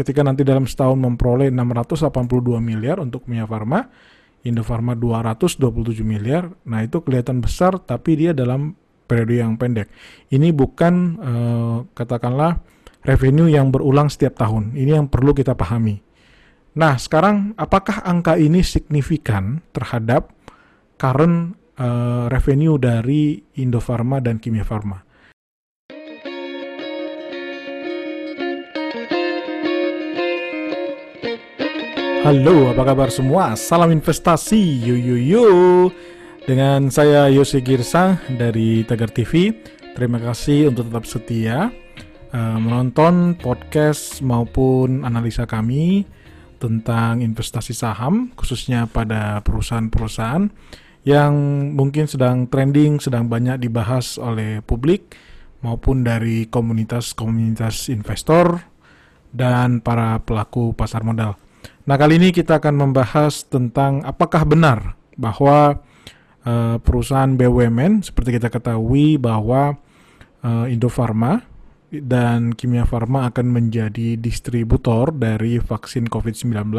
ketika nanti dalam setahun memperoleh 682 miliar untuk Kimia Farma, Indofarma 227 miliar. Nah, itu kelihatan besar tapi dia dalam periode yang pendek. Ini bukan uh, katakanlah revenue yang berulang setiap tahun. Ini yang perlu kita pahami. Nah, sekarang apakah angka ini signifikan terhadap current uh, revenue dari Indofarma dan Kimia Farma? Halo, apa kabar semua? Salam investasi, yo yo yo. Dengan saya Yose Girsa dari Tagar TV. Terima kasih untuk tetap setia uh, menonton podcast maupun analisa kami tentang investasi saham, khususnya pada perusahaan-perusahaan yang mungkin sedang trending, sedang banyak dibahas oleh publik maupun dari komunitas-komunitas investor dan para pelaku pasar modal. Nah, kali ini kita akan membahas tentang apakah benar bahwa uh, perusahaan BUMN seperti kita ketahui bahwa uh, Indofarma dan Kimia Farma akan menjadi distributor dari vaksin COVID-19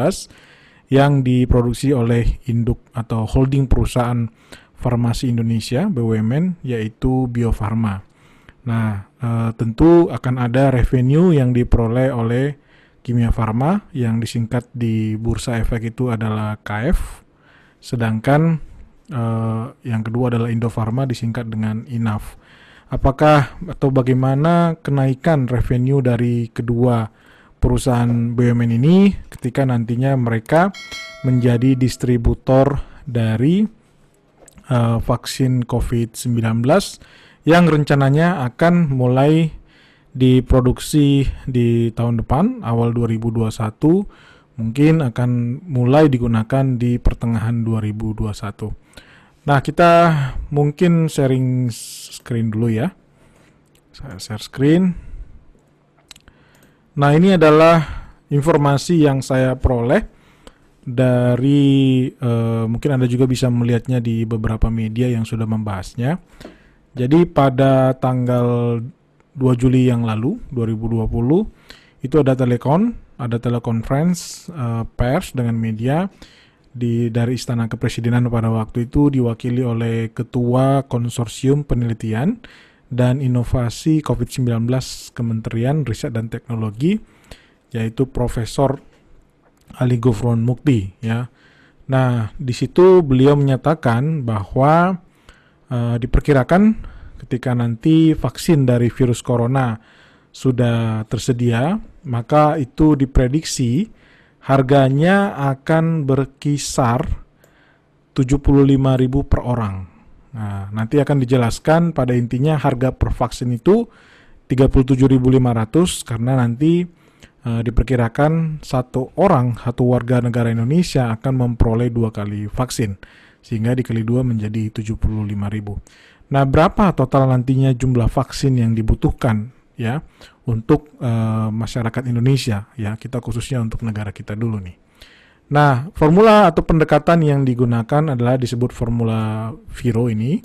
yang diproduksi oleh induk atau holding perusahaan farmasi Indonesia BUMN yaitu Bio Farma. Nah, uh, tentu akan ada revenue yang diperoleh oleh Kimia Farma yang disingkat di Bursa Efek itu adalah KF, sedangkan uh, yang kedua adalah Indofarma disingkat dengan INAF. Apakah atau bagaimana kenaikan revenue dari kedua perusahaan BUMN ini ketika nantinya mereka menjadi distributor dari uh, vaksin COVID-19 yang rencananya akan mulai diproduksi di tahun depan awal 2021 mungkin akan mulai digunakan di pertengahan 2021. Nah, kita mungkin sharing screen dulu ya. Saya share screen. Nah, ini adalah informasi yang saya peroleh dari uh, mungkin Anda juga bisa melihatnya di beberapa media yang sudah membahasnya. Jadi pada tanggal 2 Juli yang lalu 2020 itu ada telekon, ada telekonferensi uh, pers dengan media di dari Istana Kepresidenan pada waktu itu diwakili oleh Ketua Konsorsium Penelitian dan Inovasi COVID-19 Kementerian Riset dan Teknologi yaitu Profesor Ali Gufron Mukti ya. Nah, di situ beliau menyatakan bahwa uh, diperkirakan ketika nanti vaksin dari virus corona sudah tersedia, maka itu diprediksi harganya akan berkisar 75.000 per orang. Nah, nanti akan dijelaskan pada intinya harga per vaksin itu 37.500 karena nanti e, diperkirakan satu orang satu warga negara Indonesia akan memperoleh dua kali vaksin sehingga dikali dua menjadi 75.000. Nah, berapa total nantinya jumlah vaksin yang dibutuhkan ya untuk uh, masyarakat Indonesia ya, kita khususnya untuk negara kita dulu nih. Nah, formula atau pendekatan yang digunakan adalah disebut formula Viro ini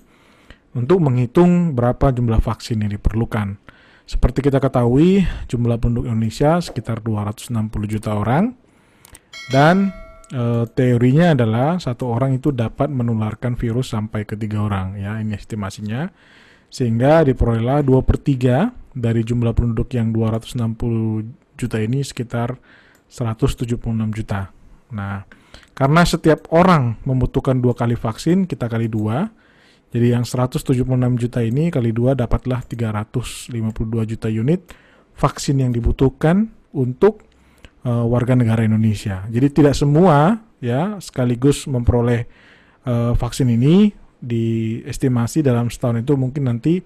untuk menghitung berapa jumlah vaksin yang diperlukan. Seperti kita ketahui, jumlah penduduk Indonesia sekitar 260 juta orang dan e, teorinya adalah satu orang itu dapat menularkan virus sampai ke tiga orang ya ini estimasinya sehingga diperolehlah 2 per 3 dari jumlah penduduk yang 260 juta ini sekitar 176 juta. Nah, karena setiap orang membutuhkan dua kali vaksin, kita kali dua. Jadi yang 176 juta ini kali dua dapatlah 352 juta unit vaksin yang dibutuhkan untuk uh, warga negara Indonesia. Jadi tidak semua ya sekaligus memperoleh uh, vaksin ini diestimasi dalam setahun itu mungkin nanti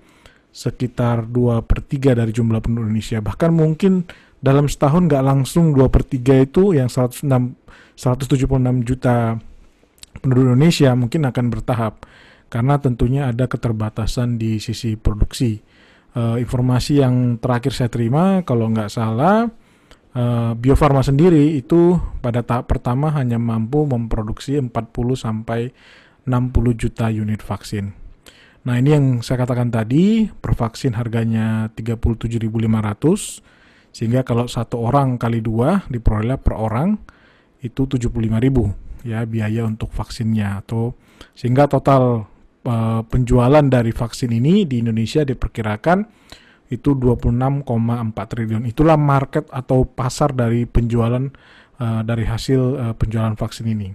sekitar 2 per 3 dari jumlah penduduk Indonesia. Bahkan mungkin dalam setahun nggak langsung 2 per 3 itu yang 106, 176 juta penduduk Indonesia mungkin akan bertahap. Karena tentunya ada keterbatasan di sisi produksi. Uh, informasi yang terakhir saya terima, kalau nggak salah, uh, Bio Farma sendiri itu pada tahap pertama hanya mampu memproduksi 40 sampai 60 juta unit vaksin. Nah, ini yang saya katakan tadi, per vaksin harganya 37.500. Sehingga kalau satu orang kali dua diperoleh per orang itu 75.000 ya biaya untuk vaksinnya atau sehingga total uh, penjualan dari vaksin ini di Indonesia diperkirakan itu 26,4 triliun. Itulah market atau pasar dari penjualan uh, dari hasil uh, penjualan vaksin ini.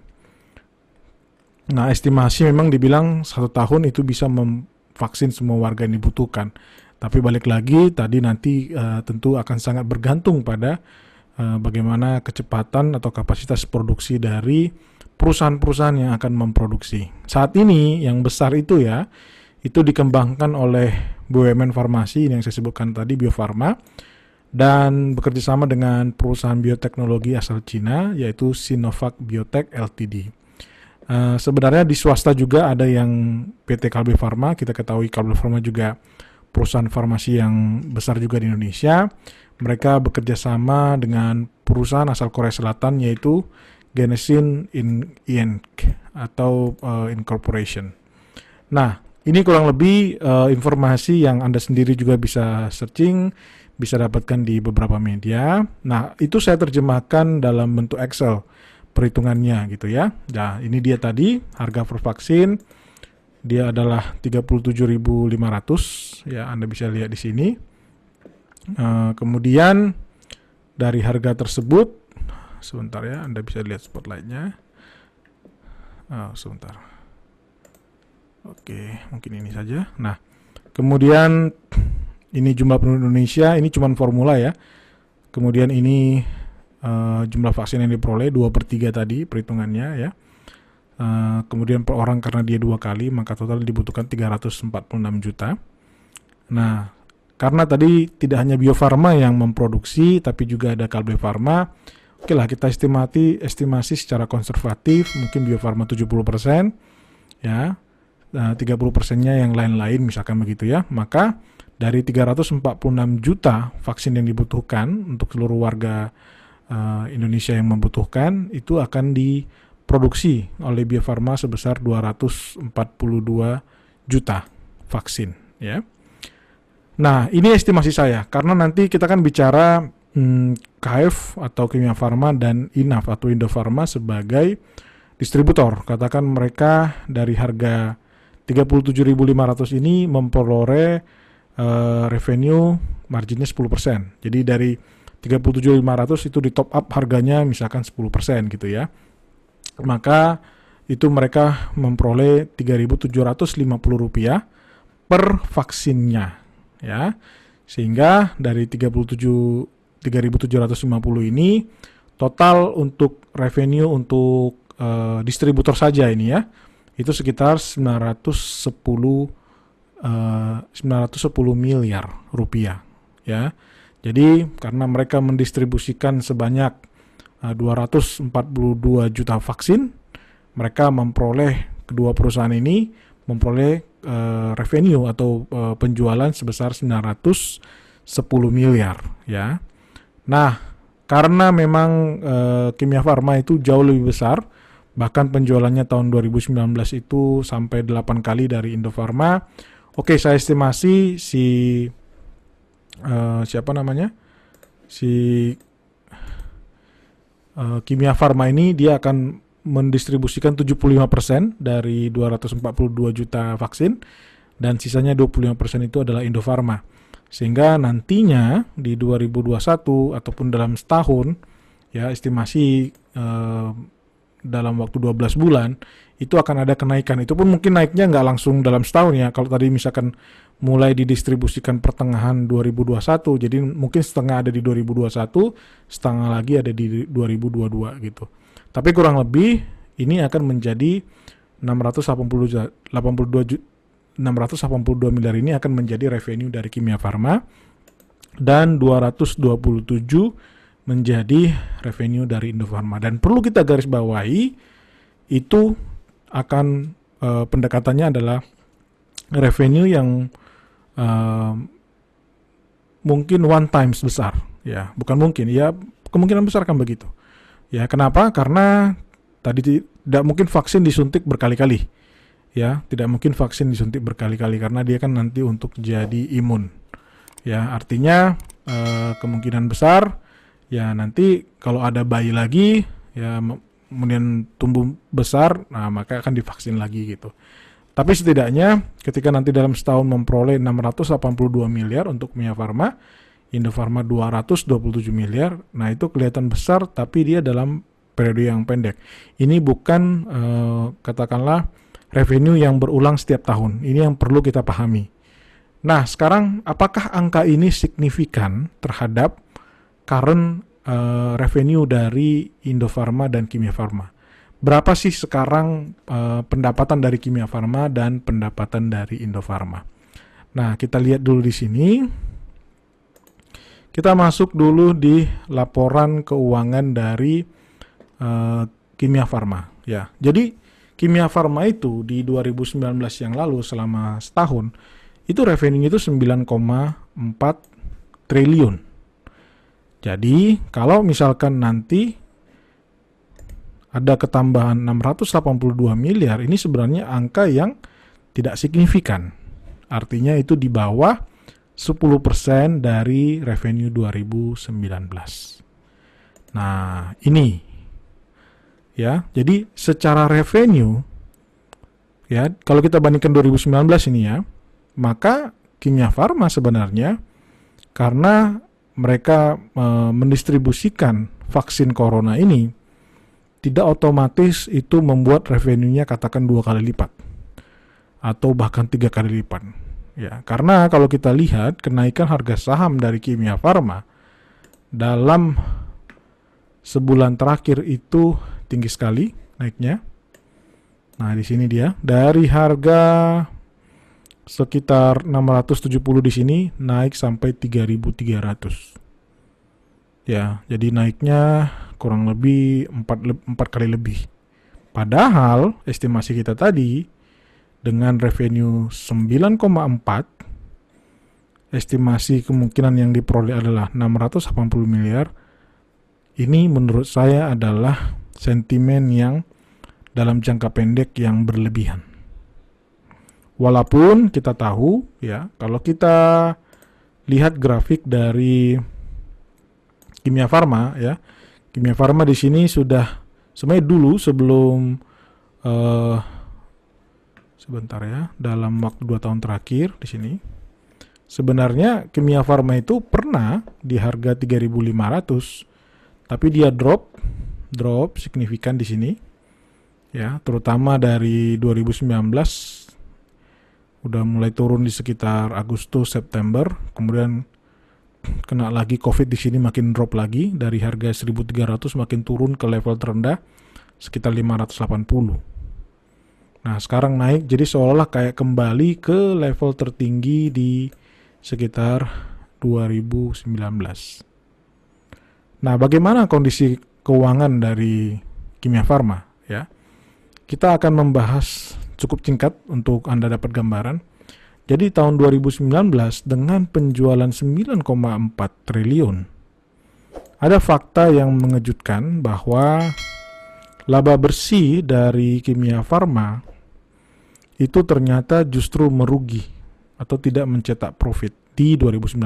Nah, estimasi memang dibilang satu tahun itu bisa memvaksin semua warga yang dibutuhkan. Tapi balik lagi tadi nanti uh, tentu akan sangat bergantung pada uh, bagaimana kecepatan atau kapasitas produksi dari perusahaan-perusahaan yang akan memproduksi. Saat ini yang besar itu ya, itu dikembangkan oleh BUMN farmasi yang saya sebutkan tadi Bio Farma dan bekerja sama dengan perusahaan bioteknologi asal Cina yaitu Sinovac Biotech Ltd. Uh, sebenarnya di swasta juga ada yang PT Kalbe Farma, kita ketahui Kalbe Farma juga perusahaan farmasi yang besar juga di Indonesia. Mereka bekerja sama dengan perusahaan asal Korea Selatan yaitu Genesin in Inc atau uh, incorporation. Nah, ini kurang lebih uh, informasi yang Anda sendiri juga bisa searching, bisa dapatkan di beberapa media. Nah, itu saya terjemahkan dalam bentuk Excel perhitungannya gitu ya. Nah, ini dia tadi harga per vaksin dia adalah 37.500 ya Anda bisa lihat di sini. Uh, kemudian dari harga tersebut sebentar ya Anda bisa lihat spotlightnya oh, sebentar oke mungkin ini saja. Nah kemudian ini jumlah penduduk Indonesia ini cuma formula ya. Kemudian ini uh, jumlah vaksin yang diperoleh 2 per 3 tadi perhitungannya ya. Uh, kemudian per orang karena dia dua kali maka total dibutuhkan 346 juta. Nah karena tadi tidak hanya Bio Farma yang memproduksi tapi juga ada Kalbe Farma Oke lah kita estimati estimasi secara konservatif mungkin Bio Farma 70% ya. Nah, 30 persennya yang lain-lain misalkan begitu ya. Maka dari 346 juta vaksin yang dibutuhkan untuk seluruh warga uh, Indonesia yang membutuhkan itu akan diproduksi oleh Bio Farma sebesar 242 juta vaksin ya. Nah, ini estimasi saya karena nanti kita kan bicara hmm, KF atau Kimia Farma dan Inaf atau Indofarma sebagai distributor. Katakan mereka dari harga 37.500 ini memperoleh uh, revenue marginnya 10%. Jadi dari 37.500 itu di top up harganya misalkan 10% gitu ya. Maka itu mereka memperoleh 3.750 rupiah per vaksinnya ya. Sehingga dari 37 3.750 ini total untuk revenue untuk uh, distributor saja ini ya itu sekitar 910 uh, 910 miliar rupiah ya. Jadi karena mereka mendistribusikan sebanyak uh, 242 juta vaksin, mereka memperoleh kedua perusahaan ini memperoleh uh, revenue atau uh, penjualan sebesar 910 miliar ya. Nah, karena memang e, Kimia Farma itu jauh lebih besar, bahkan penjualannya tahun 2019 itu sampai 8 kali dari Indofarma. Oke, saya estimasi si e, siapa namanya? Si e, Kimia Farma ini dia akan mendistribusikan 75% dari 242 juta vaksin dan sisanya 25% itu adalah Indofarma. Sehingga nantinya di 2021 ataupun dalam setahun ya estimasi eh, dalam waktu 12 bulan itu akan ada kenaikan. Itu pun mungkin naiknya nggak langsung dalam setahun ya. Kalau tadi misalkan mulai didistribusikan pertengahan 2021, jadi mungkin setengah ada di 2021, setengah lagi ada di 2022 gitu. Tapi kurang lebih ini akan menjadi 682 juta 682 miliar ini akan menjadi revenue dari Kimia Farma dan 227 menjadi revenue dari Indofarma dan perlu kita garis bawahi itu akan uh, pendekatannya adalah revenue yang uh, mungkin one times besar. Ya bukan mungkin. Ya kemungkinan besar kan begitu. Ya kenapa? Karena tadi tidak mungkin vaksin disuntik berkali-kali. Ya tidak mungkin vaksin disuntik berkali-kali karena dia kan nanti untuk jadi imun. Ya artinya uh, kemungkinan besar ya nanti kalau ada bayi lagi ya kemudian tumbuh besar, nah maka akan divaksin lagi gitu. Tapi setidaknya ketika nanti dalam setahun memperoleh 682 miliar untuk Mia Farma, Indofarma 227 miliar, nah itu kelihatan besar tapi dia dalam periode yang pendek. Ini bukan uh, katakanlah revenue yang berulang setiap tahun. Ini yang perlu kita pahami. Nah, sekarang apakah angka ini signifikan terhadap current uh, revenue dari Indofarma dan Kimia Farma. Berapa sih sekarang uh, pendapatan dari Kimia Farma dan pendapatan dari Indofarma? Nah, kita lihat dulu di sini. Kita masuk dulu di laporan keuangan dari uh, Kimia Farma. Ya, jadi Kimia Farma itu di 2019 yang lalu selama setahun itu revenue itu 9,4 triliun. Jadi, kalau misalkan nanti ada ketambahan 682 miliar, ini sebenarnya angka yang tidak signifikan. Artinya itu di bawah 10% dari revenue 2019. Nah, ini ya. Jadi secara revenue ya, kalau kita bandingkan 2019 ini ya, maka Kimia Farma sebenarnya karena mereka e, mendistribusikan vaksin corona ini tidak otomatis itu membuat revenue-nya katakan dua kali lipat atau bahkan tiga kali lipat. Ya, karena kalau kita lihat kenaikan harga saham dari Kimia Farma dalam sebulan terakhir itu tinggi sekali naiknya. Nah, di sini dia dari harga sekitar 670 di sini naik sampai 3300. Ya, jadi naiknya kurang lebih 4, 4 kali lebih. Padahal estimasi kita tadi dengan revenue 9,4 estimasi kemungkinan yang diperoleh adalah 680 miliar. Ini menurut saya adalah sentimen yang dalam jangka pendek yang berlebihan. Walaupun kita tahu ya, kalau kita lihat grafik dari Kimia Farma ya, Kimia Farma di sini sudah sebenarnya dulu sebelum uh, sebentar ya, dalam waktu dua tahun terakhir di sini sebenarnya Kimia Farma itu pernah di harga 3.500 tapi dia drop drop signifikan di sini ya terutama dari 2019 udah mulai turun di sekitar Agustus September kemudian kena lagi COVID di sini makin drop lagi dari harga 1300 makin turun ke level terendah sekitar 580. Nah, sekarang naik jadi seolah-olah kayak kembali ke level tertinggi di sekitar 2019. Nah, bagaimana kondisi keuangan dari Kimia Farma ya? Kita akan membahas cukup singkat untuk Anda dapat gambaran. Jadi tahun 2019 dengan penjualan 9,4 triliun, ada fakta yang mengejutkan bahwa laba bersih dari kimia farma itu ternyata justru merugi atau tidak mencetak profit di 2019.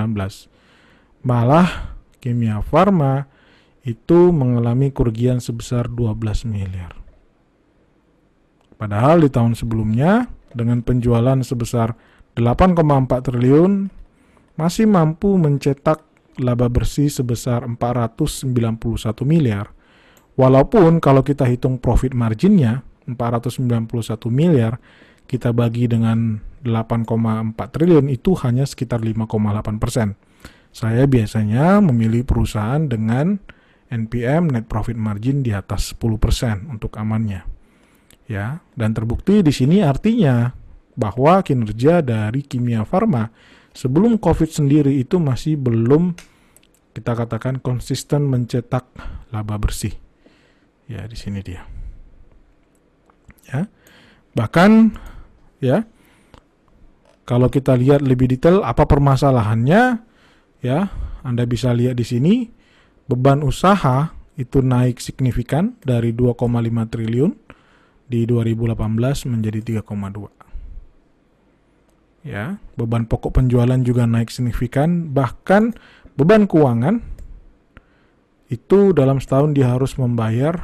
Malah kimia farma itu mengalami kerugian sebesar 12 miliar. Padahal di tahun sebelumnya dengan penjualan sebesar 8,4 triliun masih mampu mencetak laba bersih sebesar 491 miliar. Walaupun kalau kita hitung profit marginnya 491 miliar kita bagi dengan 8,4 triliun itu hanya sekitar 5,8 persen. Saya biasanya memilih perusahaan dengan NPM net profit margin di atas 10 persen untuk amannya ya dan terbukti di sini artinya bahwa kinerja dari kimia farma sebelum covid sendiri itu masih belum kita katakan konsisten mencetak laba bersih. Ya di sini dia. Ya bahkan ya kalau kita lihat lebih detail apa permasalahannya ya Anda bisa lihat di sini beban usaha itu naik signifikan dari 2,5 triliun di 2018 menjadi 3,2. Ya, beban pokok penjualan juga naik signifikan, bahkan beban keuangan itu dalam setahun dia harus membayar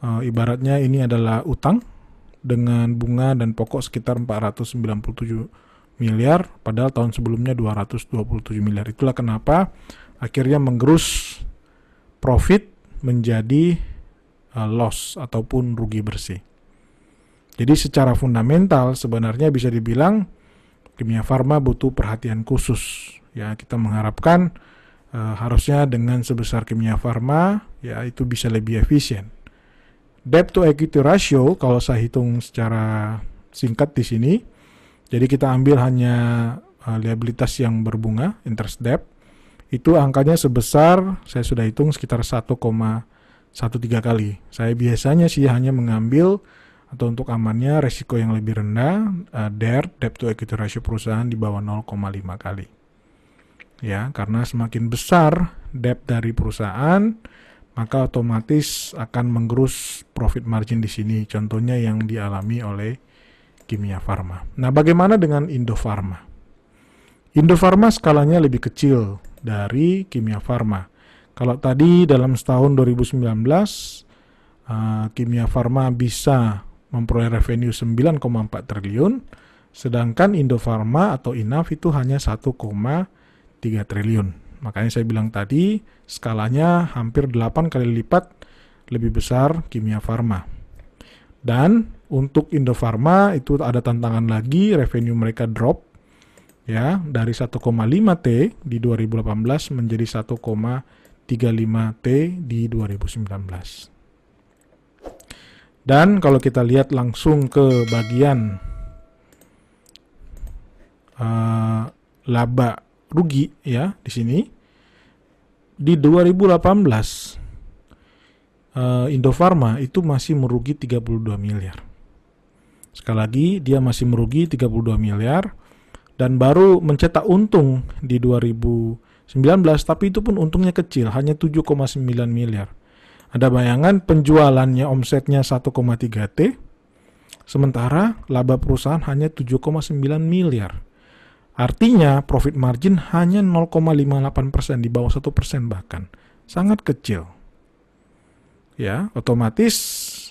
uh, ibaratnya ini adalah utang dengan bunga dan pokok sekitar 497 miliar padahal tahun sebelumnya 227 miliar. Itulah kenapa akhirnya menggerus profit menjadi uh, loss ataupun rugi bersih. Jadi secara fundamental sebenarnya bisa dibilang kimia farma butuh perhatian khusus. Ya, kita mengharapkan uh, harusnya dengan sebesar kimia farma ya itu bisa lebih efisien. Debt to equity ratio kalau saya hitung secara singkat di sini, jadi kita ambil hanya uh, liabilitas yang berbunga, interest debt, itu angkanya sebesar saya sudah hitung sekitar 1,13 kali. Saya biasanya sih hanya mengambil atau untuk amannya resiko yang lebih rendah, uh, DER, debt to equity ratio perusahaan di bawah 0,5 kali. Ya, karena semakin besar debt dari perusahaan, maka otomatis akan menggerus profit margin di sini. Contohnya yang dialami oleh Kimia Farma. Nah, bagaimana dengan Indofarma? Indofarma skalanya lebih kecil dari Kimia Farma. Kalau tadi dalam setahun 2019 uh, eh, Kimia Farma bisa memperoleh revenue 9,4 triliun, sedangkan Indo Indofarma atau Inaf itu hanya 1,3 triliun. Makanya saya bilang tadi skalanya hampir 8 kali lipat lebih besar Kimia Farma. Dan untuk Indo Indofarma itu ada tantangan lagi revenue mereka drop ya dari 1,5 T di 2018 menjadi 1, 35T di 2019. Dan kalau kita lihat langsung ke bagian uh, laba rugi ya di sini di 2018 uh, eh, Indofarma itu masih merugi 32 miliar. Sekali lagi dia masih merugi 32 miliar dan baru mencetak untung di 2000 2019 tapi itu pun untungnya kecil hanya 7,9 miliar. Ada bayangan penjualannya omsetnya 1,3 T sementara laba perusahaan hanya 7,9 miliar. Artinya profit margin hanya 0,58% di bawah 1% bahkan. Sangat kecil. Ya, otomatis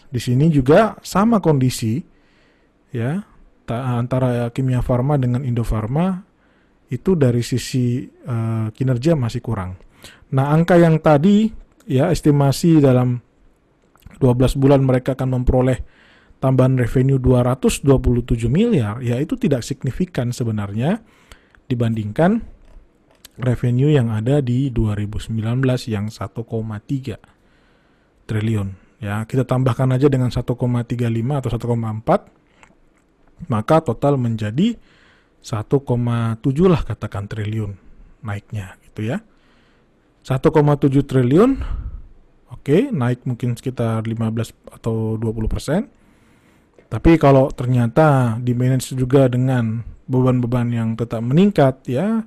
di sini juga sama kondisi ya antara Kimia Farma dengan Indofarma itu dari sisi uh, kinerja masih kurang. Nah, angka yang tadi ya estimasi dalam 12 bulan mereka akan memperoleh tambahan revenue 227 miliar, ya itu tidak signifikan sebenarnya dibandingkan revenue yang ada di 2019 yang 1,3 triliun. Ya, kita tambahkan aja dengan 1,35 atau 1,4 maka total menjadi 1,7 lah katakan triliun naiknya gitu ya. 1,7 triliun oke, okay, naik mungkin sekitar 15 atau 20 persen. Tapi kalau ternyata di manage juga dengan beban-beban yang tetap meningkat ya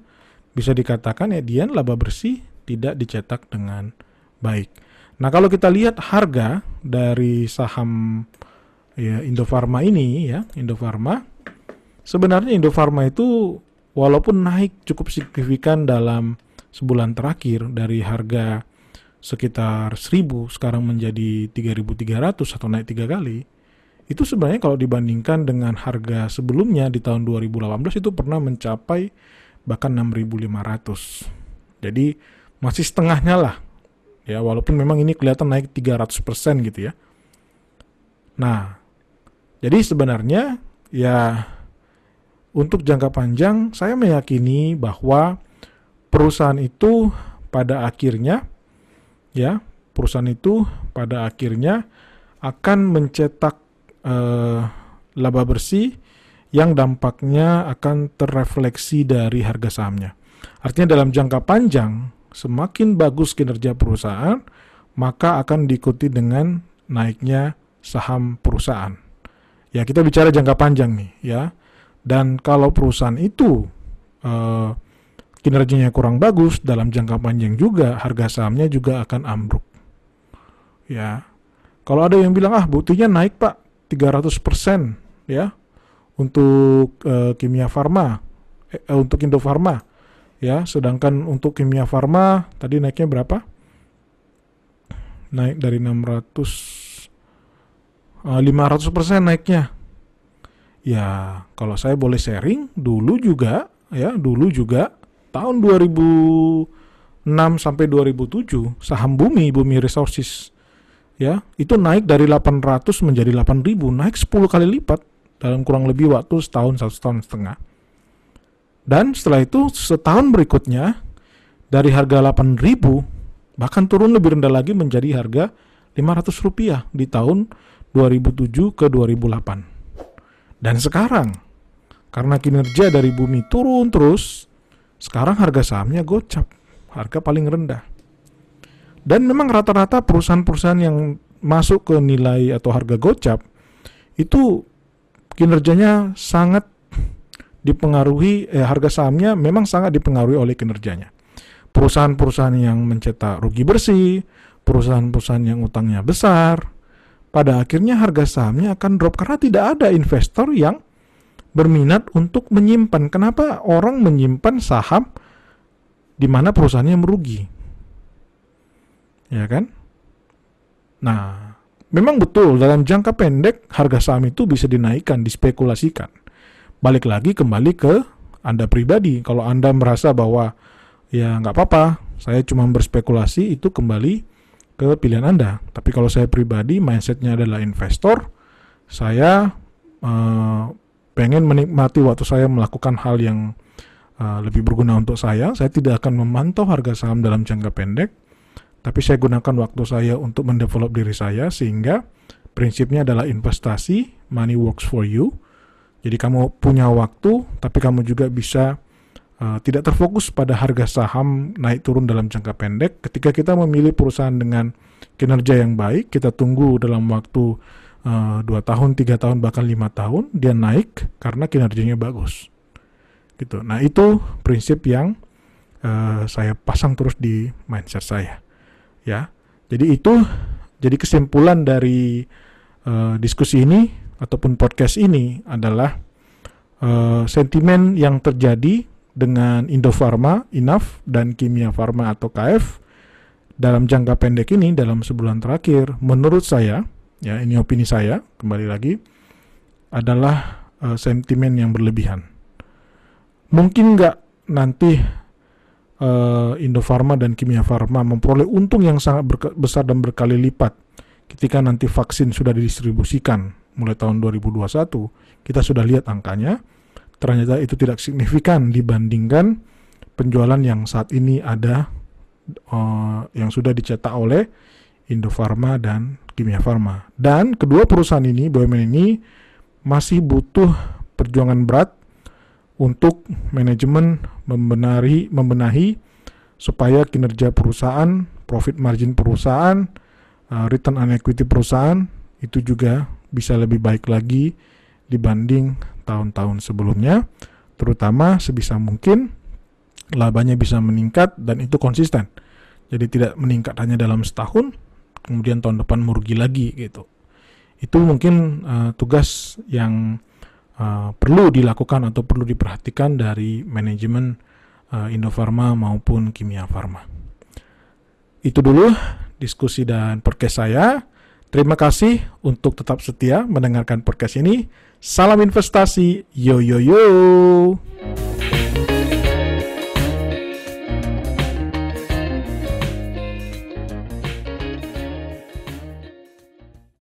bisa dikatakan ya Dian laba bersih tidak dicetak dengan baik. Nah kalau kita lihat harga dari saham ya Indofarma ini ya Indofarma sebenarnya Indofarma itu walaupun naik cukup signifikan dalam sebulan terakhir dari harga sekitar 1000 sekarang menjadi 3300 atau naik tiga kali itu sebenarnya kalau dibandingkan dengan harga sebelumnya di tahun 2018 itu pernah mencapai bahkan 6.500. Jadi masih setengahnya lah. Ya, walaupun memang ini kelihatan naik 300% gitu ya. Nah, jadi sebenarnya ya untuk jangka panjang saya meyakini bahwa perusahaan itu pada akhirnya ya, perusahaan itu pada akhirnya akan mencetak uh, laba bersih yang dampaknya akan terrefleksi dari harga sahamnya. Artinya dalam jangka panjang, semakin bagus kinerja perusahaan, maka akan diikuti dengan naiknya saham perusahaan. Ya, kita bicara jangka panjang nih, ya. Dan kalau perusahaan itu uh, kinerjanya kurang bagus dalam jangka panjang juga, harga sahamnya juga akan ambruk. Ya. Kalau ada yang bilang ah buktinya naik pak, 300% ya untuk uh, kimia farma eh, untuk Indofarma Ya, sedangkan untuk kimia farma tadi naiknya berapa? Naik dari 600 uh, 500% naiknya. Ya, kalau saya boleh sharing, dulu juga ya, dulu juga tahun 2006 sampai 2007 saham Bumi, Bumi Resources ya, itu naik dari 800 menjadi 8000, naik 10 kali lipat dalam kurang lebih waktu setahun satu tahun setengah. Dan setelah itu setahun berikutnya dari harga 8000 bahkan turun lebih rendah lagi menjadi harga 500 rupiah di tahun 2007 ke 2008. Dan sekarang karena kinerja dari bumi turun terus, sekarang harga sahamnya gocap, harga paling rendah. Dan memang rata-rata perusahaan-perusahaan yang masuk ke nilai atau harga gocap itu kinerjanya sangat dipengaruhi eh, harga sahamnya memang sangat dipengaruhi oleh kinerjanya. Perusahaan-perusahaan yang mencetak rugi bersih, perusahaan-perusahaan yang utangnya besar, pada akhirnya harga sahamnya akan drop karena tidak ada investor yang berminat untuk menyimpan. Kenapa orang menyimpan saham di mana perusahaannya merugi? Ya kan? Nah, memang betul dalam jangka pendek harga saham itu bisa dinaikkan, dispekulasikan balik lagi kembali ke Anda pribadi. Kalau Anda merasa bahwa ya nggak apa-apa, saya cuma berspekulasi itu kembali ke pilihan Anda. Tapi kalau saya pribadi, mindsetnya adalah investor, saya uh, pengen menikmati waktu saya melakukan hal yang uh, lebih berguna untuk saya. Saya tidak akan memantau harga saham dalam jangka pendek, tapi saya gunakan waktu saya untuk mendevelop diri saya sehingga prinsipnya adalah investasi, money works for you jadi kamu punya waktu, tapi kamu juga bisa tidak terfokus pada harga saham naik turun dalam jangka pendek. Ketika kita memilih perusahaan dengan kinerja yang baik, kita tunggu dalam waktu uh, dua tahun, tiga tahun, bahkan lima tahun, dia naik karena kinerjanya bagus. Gitu. Nah itu prinsip yang uh, saya pasang terus di mindset saya. Ya, jadi itu jadi kesimpulan dari uh, diskusi ini ataupun podcast ini adalah uh, sentimen yang terjadi dengan Indofarma, Inaf, dan Kimia Farma atau KF dalam jangka pendek ini dalam sebulan terakhir, menurut saya, ya ini opini saya, kembali lagi, adalah uh, sentimen yang berlebihan. Mungkin nggak nanti uh, Indofarma dan Kimia Farma memperoleh untung yang sangat besar dan berkali lipat ketika nanti vaksin sudah didistribusikan mulai tahun 2021 kita sudah lihat angkanya ternyata itu tidak signifikan dibandingkan penjualan yang saat ini ada uh, yang sudah dicetak oleh Indofarma dan Kimia Farma. Dan kedua perusahaan ini BUMN ini masih butuh perjuangan berat untuk manajemen membenari membenahi supaya kinerja perusahaan, profit margin perusahaan, uh, return on equity perusahaan itu juga bisa lebih baik lagi dibanding tahun-tahun sebelumnya, terutama sebisa mungkin labanya bisa meningkat dan itu konsisten. Jadi tidak meningkat hanya dalam setahun, kemudian tahun depan merugi lagi gitu. Itu mungkin uh, tugas yang uh, perlu dilakukan atau perlu diperhatikan dari manajemen uh, Indofarma maupun Kimia Farma. Itu dulu diskusi dan podcast saya. Terima kasih untuk tetap setia mendengarkan podcast ini. Salam investasi, yo yo yo.